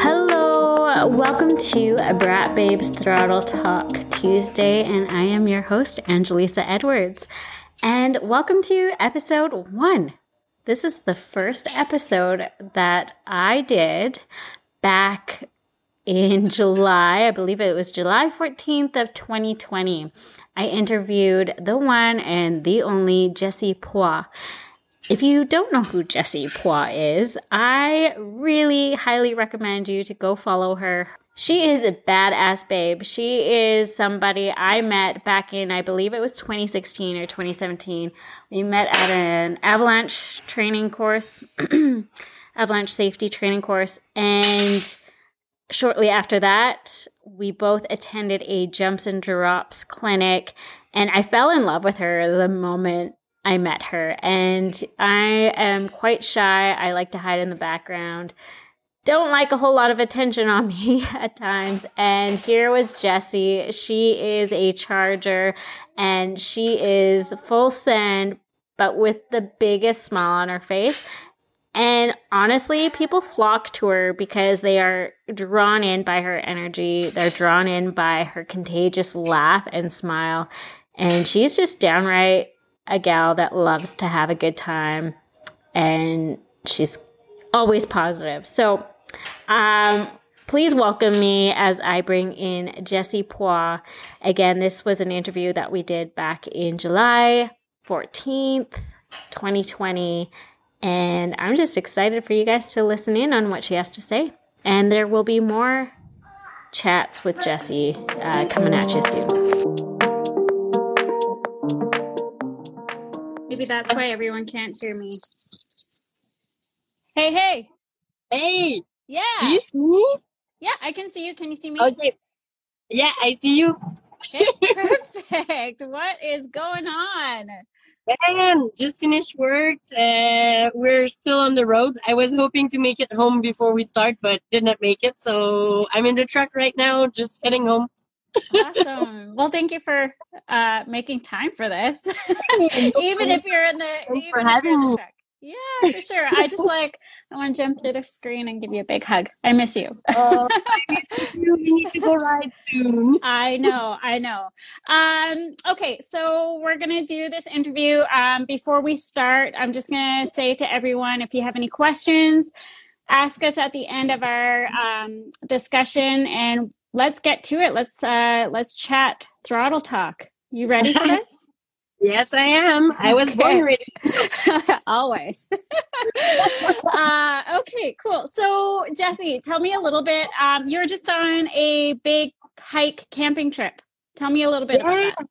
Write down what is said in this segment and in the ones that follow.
Hello, welcome to Brat Babes Throttle Talk Tuesday, and I am your host, Angelisa Edwards. And welcome to episode one. This is the first episode that I did back in July. I believe it was July 14th of 2020. I interviewed the one and the only Jessie Pois. If you don't know who Jessie Pois is, I really highly recommend you to go follow her. She is a badass babe. She is somebody I met back in, I believe it was 2016 or 2017. We met at an avalanche training course, avalanche safety training course, and shortly after that, we both attended a jumps and drops clinic, and I fell in love with her the moment I met her. And I am quite shy. I like to hide in the background. Don't like a whole lot of attention on me at times. And here was Jessie. She is a charger and she is full send, but with the biggest smile on her face. And honestly, people flock to her because they are drawn in by her energy. They're drawn in by her contagious laugh and smile. And she's just downright a gal that loves to have a good time. And she's always positive. So, um, please welcome me as I bring in Jessie Pois. Again, this was an interview that we did back in July 14th, 2020 and I'm just excited for you guys to listen in on what she has to say. And there will be more chats with Jessie uh, coming at you soon. Maybe that's why everyone can't hear me. Hey, hey. Hey. Yeah. Do you see me? Yeah, I can see you. Can you see me? Okay. Yeah, I see you. Okay, perfect. What is going on? Man, just finished work. Uh, we're still on the road. I was hoping to make it home before we start, but did not make it. So I'm in the truck right now, just heading home. Awesome. Well, thank you for uh, making time for this. even if you're in the, Thanks even for having me. Yeah, for sure. I just like I want to jump through the screen and give you a big hug. I miss you. Oh, I miss you. We need to go ride soon. I know, I know. Um, okay, so we're gonna do this interview. Um, before we start, I'm just gonna say to everyone, if you have any questions, ask us at the end of our um, discussion, and let's get to it. Let's uh, let's chat throttle talk. You ready for this? Yes, I am. I was born ready. Always. uh, okay, cool. So, Jessie, tell me a little bit. Um, you're just on a big hike camping trip. Tell me a little bit about Yeah. that.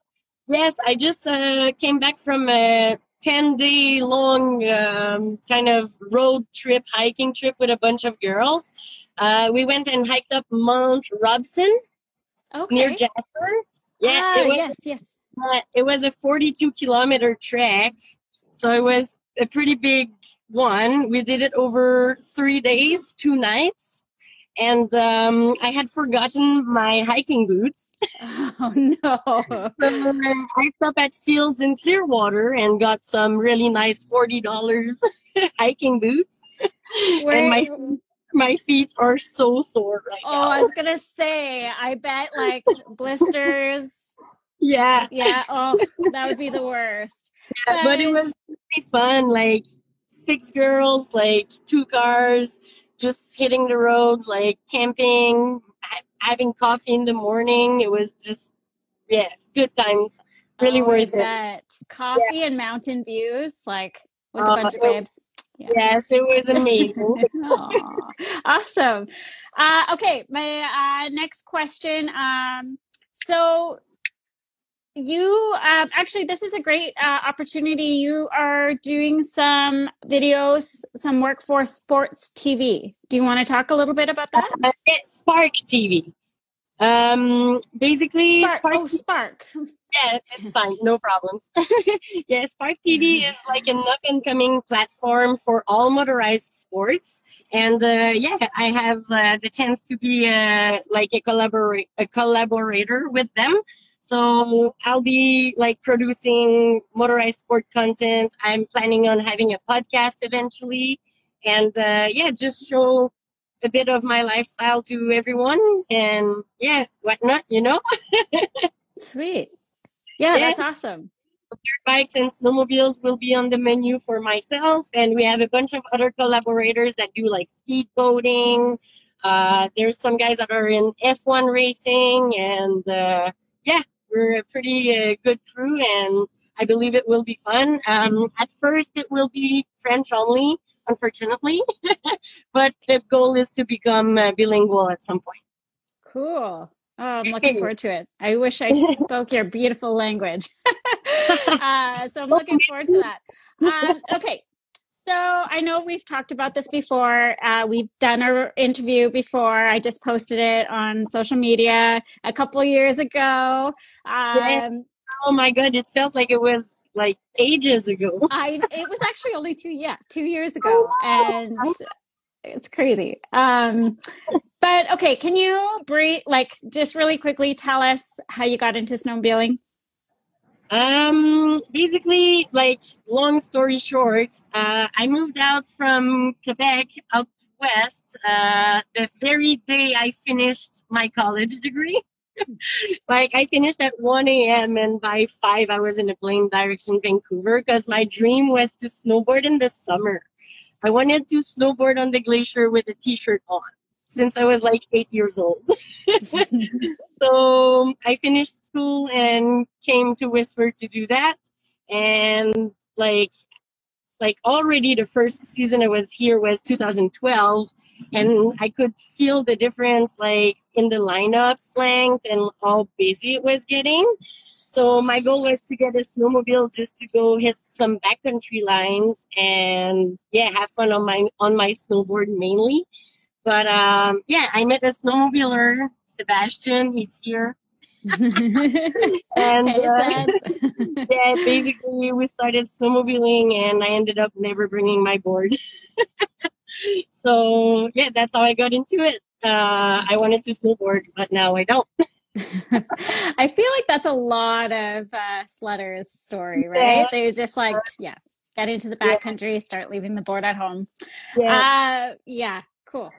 Yes, I just uh, came back from a 10 day long um, kind of road trip, hiking trip with a bunch of girls. Uh, we went and hiked up Mount Robson Okay. near Jasper. Yeah, Ah, it, was, yes, yes. uh, it was a 42 kilometer trek. So it was a pretty big one. We did it over three days, two nights. And um, I had forgotten my hiking boots. Oh no. So I stopped at Fields in Clearwater and got some really nice forty dollars hiking boots. Where, and my my feet are so sore right oh, now. I was gonna say, I bet like blisters. yeah, Yeah. Oh, that would be the worst. yeah, but it was really fun. Like six girls, like two cars, just hitting the road, like camping, ha- having coffee in the morning. It was just yeah, good times. Really oh, worth it. Coffee and mountain views, like with a Uh, bunch of babes. Yeah. Yes, it was amazing. Awesome. Uh, okay, my uh, next question. Um, so you uh, actually, this is a great uh, opportunity. You are doing some videos, some work for Sports TV. Do you want to talk a little bit about that? Uh, it's Spark TV. Um, basically, Spark. Spark Oh, Spark. Yeah, it's fine. No problems. yeah, Spark TV is like an up and coming platform for all motorized sports. And uh, yeah, I have uh, the chance to be uh, like a, a collaborator with them. So I'll be like producing motorized sport content. I'm planning on having a podcast eventually, and uh, yeah, just show a bit of my lifestyle to everyone, and yeah, whatnot, you know. Sweet. Yeah, yes. that's awesome. Bikes and snowmobiles will be on the menu for myself, and we have a bunch of other collaborators that do like speedboating. Uh, there's some guys that are in F1 racing, and uh, yeah, we're a pretty uh, good crew, and I believe it will be fun. Um, at first, it will be French only, unfortunately, but the goal is to become uh, bilingual at some point. Cool. Oh, I'm looking forward to it. I wish I spoke your beautiful language. uh, so I'm looking forward to that. Um, okay. So I know we've talked about this before. Uh, we've done our interview before. I just posted it on social media a couple years ago. Um, oh my god! It felt like it was like ages ago. I it was actually only two yeah two years ago, oh, and it's crazy. Um, but okay, can you brief, like, just really quickly tell us how you got into snowmobiling? Um, basically, like, long story short, uh, I moved out from Quebec out west uh, the very day I finished my college degree. like, I finished at 1 a.m. and by 5 I was in a plane direction Vancouver because my dream was to snowboard in the summer. I wanted to snowboard on the glacier with a t-shirt on since I was like eight years old. so I finished school and came to Whistler to do that. And like, like already the first season I was here was 2012 and I could feel the difference like in the lineups length and how busy it was getting. So my goal was to get a snowmobile just to go hit some backcountry lines and yeah, have fun on my on my snowboard mainly. But um, yeah, I met a snowmobiler, Sebastian. He's here. and uh, yeah, basically we started snowmobiling, and I ended up never bringing my board. so yeah, that's how I got into it. Uh, I wanted to snowboard, but now I don't. I feel like that's a lot of uh, sledders' story, right? Yeah. They just like, yeah, get into the backcountry, yeah. start leaving the board at home. Yeah, uh, yeah, cool.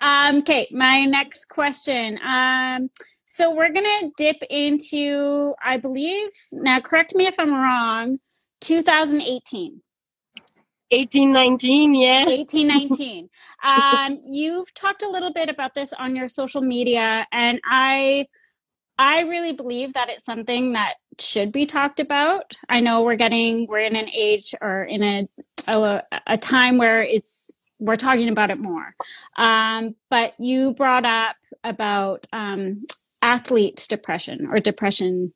Um, okay, my next question. Um, so we're gonna dip into, I believe. Now, correct me if I'm wrong. 2018. 1819, yeah. 1819. um, you've talked a little bit about this on your social media, and I I really believe that it's something that should be talked about. I know we're getting we're in an age or in a a, a time where it's we're talking about it more. Um, but you brought up about um, athlete depression or depression.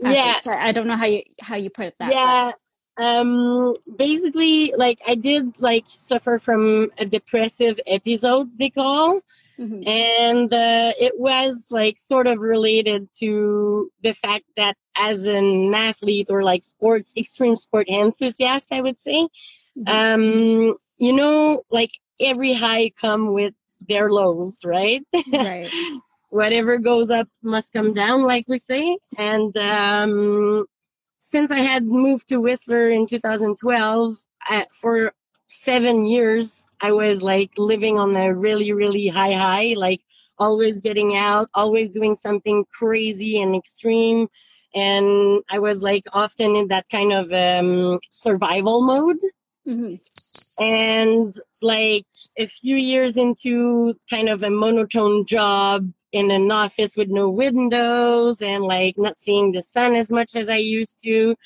Yeah, I, I, don't know how you how you put it that. Yeah. Um, basically, like I did like suffer from a depressive episode. They call. Mm-hmm. And uh, it was like sort of related to the fact that as an athlete or like sports, extreme sport enthusiast, I would say, Mm-hmm. Um, you know, like every high come with their lows, right? Right. Whatever goes up must come down, like we say. And um, since I had moved to Whistler in 2012, I, for seven years, I was like living on a really, really high high, like always getting out, always doing something crazy and extreme. And I was like often in that kind of um, survival mode. Mm-hmm. And like a few years into kind of a monotone job in an office with no windows and like not seeing the sun as much as I used to,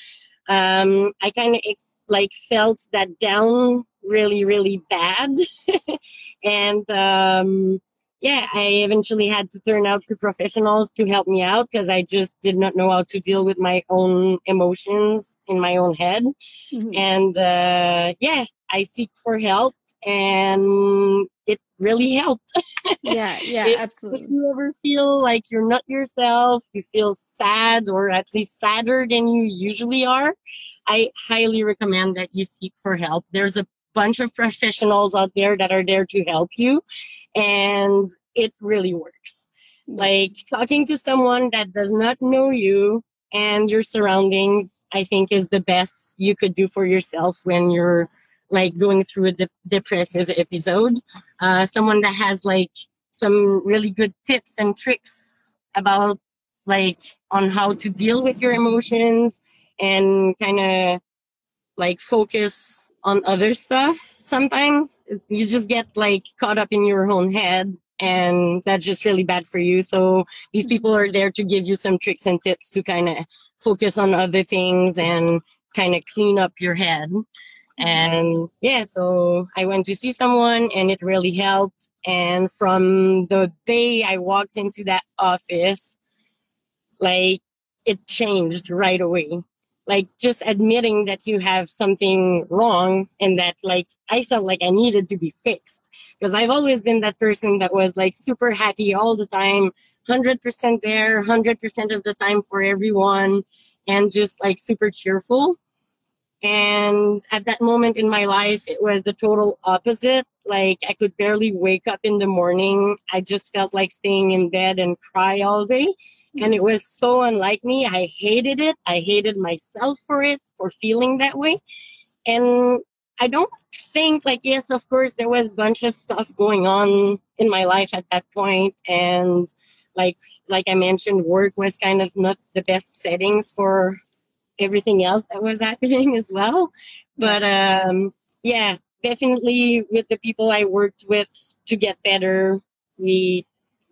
um, I kind of ex- like felt that down really, really bad. and um, yeah, I eventually had to turn out to professionals to help me out because I just did not know how to deal with my own emotions in my own head. Mm-hmm. And uh, yeah, I seek for help and it really helped. yeah, yeah, if, absolutely. If you ever feel like you're not yourself, you feel sad or at least sadder than you usually are, I highly recommend that you seek for help. There's a bunch of professionals out there that are there to help you and it really works Like talking to someone that does not know you and your surroundings, I think is the best you could do for yourself when you're like going through a de- depressive episode. Uh, someone that has like some really good tips and tricks about like on how to deal with your emotions and kind of like focus on other stuff sometimes. You just get like caught up in your own head and that's just really bad for you. So these people are there to give you some tricks and tips to kind of focus on other things and kind of clean up your head. And yeah so i went to see someone and it really helped. And from the day i walked into that office like it changed right away like just admitting that you have something wrong and that like I felt like I needed to be fixed because I've always been that person that was like super happy all the time, 100% there, 100% of the time for everyone and just like super cheerful. And at that moment in my life, it was the total opposite. Like I could barely wake up in the morning. I just felt like staying in bed and cry all day and it was so unlike me. I hated it. I hated myself for it, for feeling that way. And I don't think like yes, of course there was a bunch of stuff going on in my life at that point and like like I mentioned, work was kind of not the best settings for everything else that was happening as well. But um yeah, definitely with the people I worked with to get better, we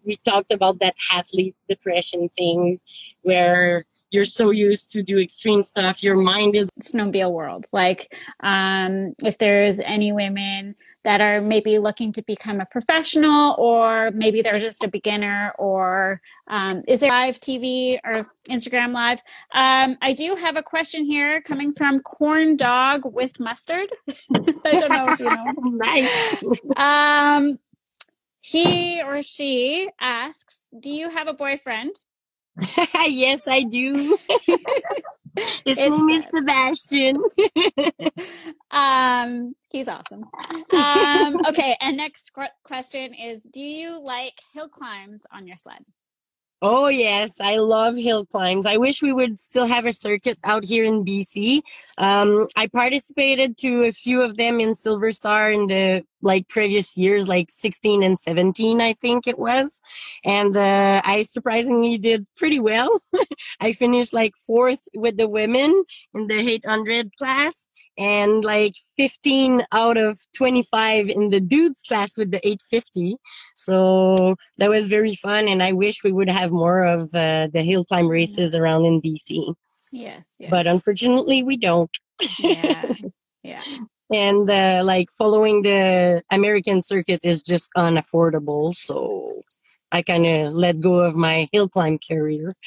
we talked about that athlete depression thing where you're so used to do extreme stuff your mind is snowmobile world. Like um, if there's any women that are maybe looking to become a professional or maybe they're just a beginner or um, is there live tv or instagram live? Um, i do have a question here coming from corn dog with mustard. I don't know if you know nice. Um he or she asks, Do you have a boyfriend? yes, I do. His name is Sebastian. um, he's awesome. Um, okay, and next question is Do you like hill climbs on your sled? Oh yes, I love hill climbs. I wish we would still have a circuit out here in BC. Um, I participated to a few of them in Silver Star in the like previous years, like 16 and 17, I think it was, and uh, I surprisingly did pretty well. I finished like fourth with the women in the 800 class, and like 15 out of 25 in the dudes class with the 850. So that was very fun, and I wish we would have more of uh, the hill climb races around in BC. Yes, yes. But unfortunately, we don't. yeah. Yeah. And uh, like following the American circuit is just unaffordable. So I kind of let go of my hill climb career.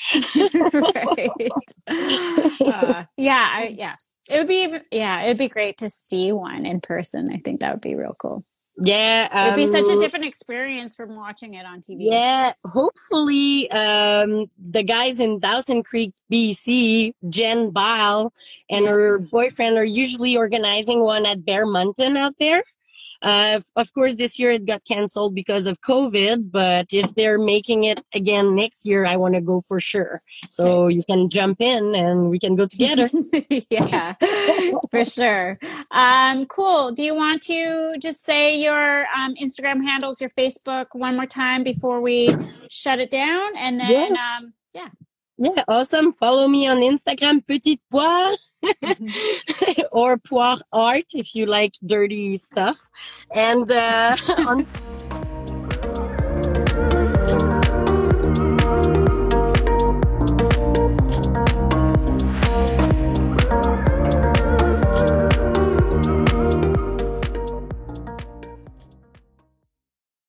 Uh, yeah. I, yeah. It would be, yeah, it would be great to see one in person. I think that would be real cool. Yeah, um, it'd be such a um, different experience from watching it on TV. Yeah, hopefully, um, the guys in Dawson Creek, BC, Jen Bile and yes. her boyfriend are usually organizing one at Bear Mountain out there. Uh, of course, this year it got canceled because of COVID, but if they're making it again next year, I want to go for sure. So you can jump in and we can go together. yeah, for sure. Um, cool. Do you want to just say your um, Instagram handles, your Facebook one more time before we shut it down? And then, yes. um, yeah. Yeah, awesome. Follow me on Instagram, Petite Poire. or poire art if you like dirty stuff. And uh, on